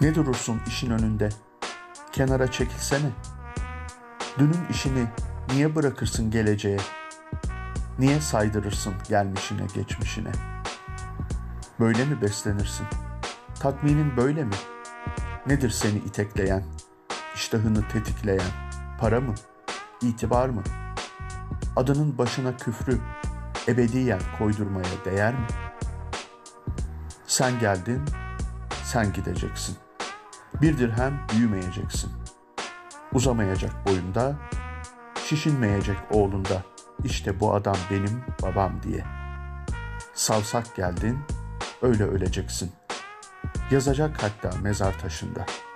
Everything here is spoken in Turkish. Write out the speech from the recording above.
Ne durursun işin önünde? Kenara çekilsene. Dünün işini niye bırakırsın geleceğe? Niye saydırırsın gelmişine geçmişine? Böyle mi beslenirsin? Tatminin böyle mi? Nedir seni itekleyen, iştahını tetikleyen? Para mı? İtibar mı? Adının başına küfrü ebediyen koydurmaya değer mi? Sen geldin, sen gideceksin. Bir dirhem büyümeyeceksin. Uzamayacak boyunda, şişinmeyecek oğlunda. İşte bu adam benim babam diye. Savsak geldin, öyle öleceksin. Yazacak hatta mezar taşında.''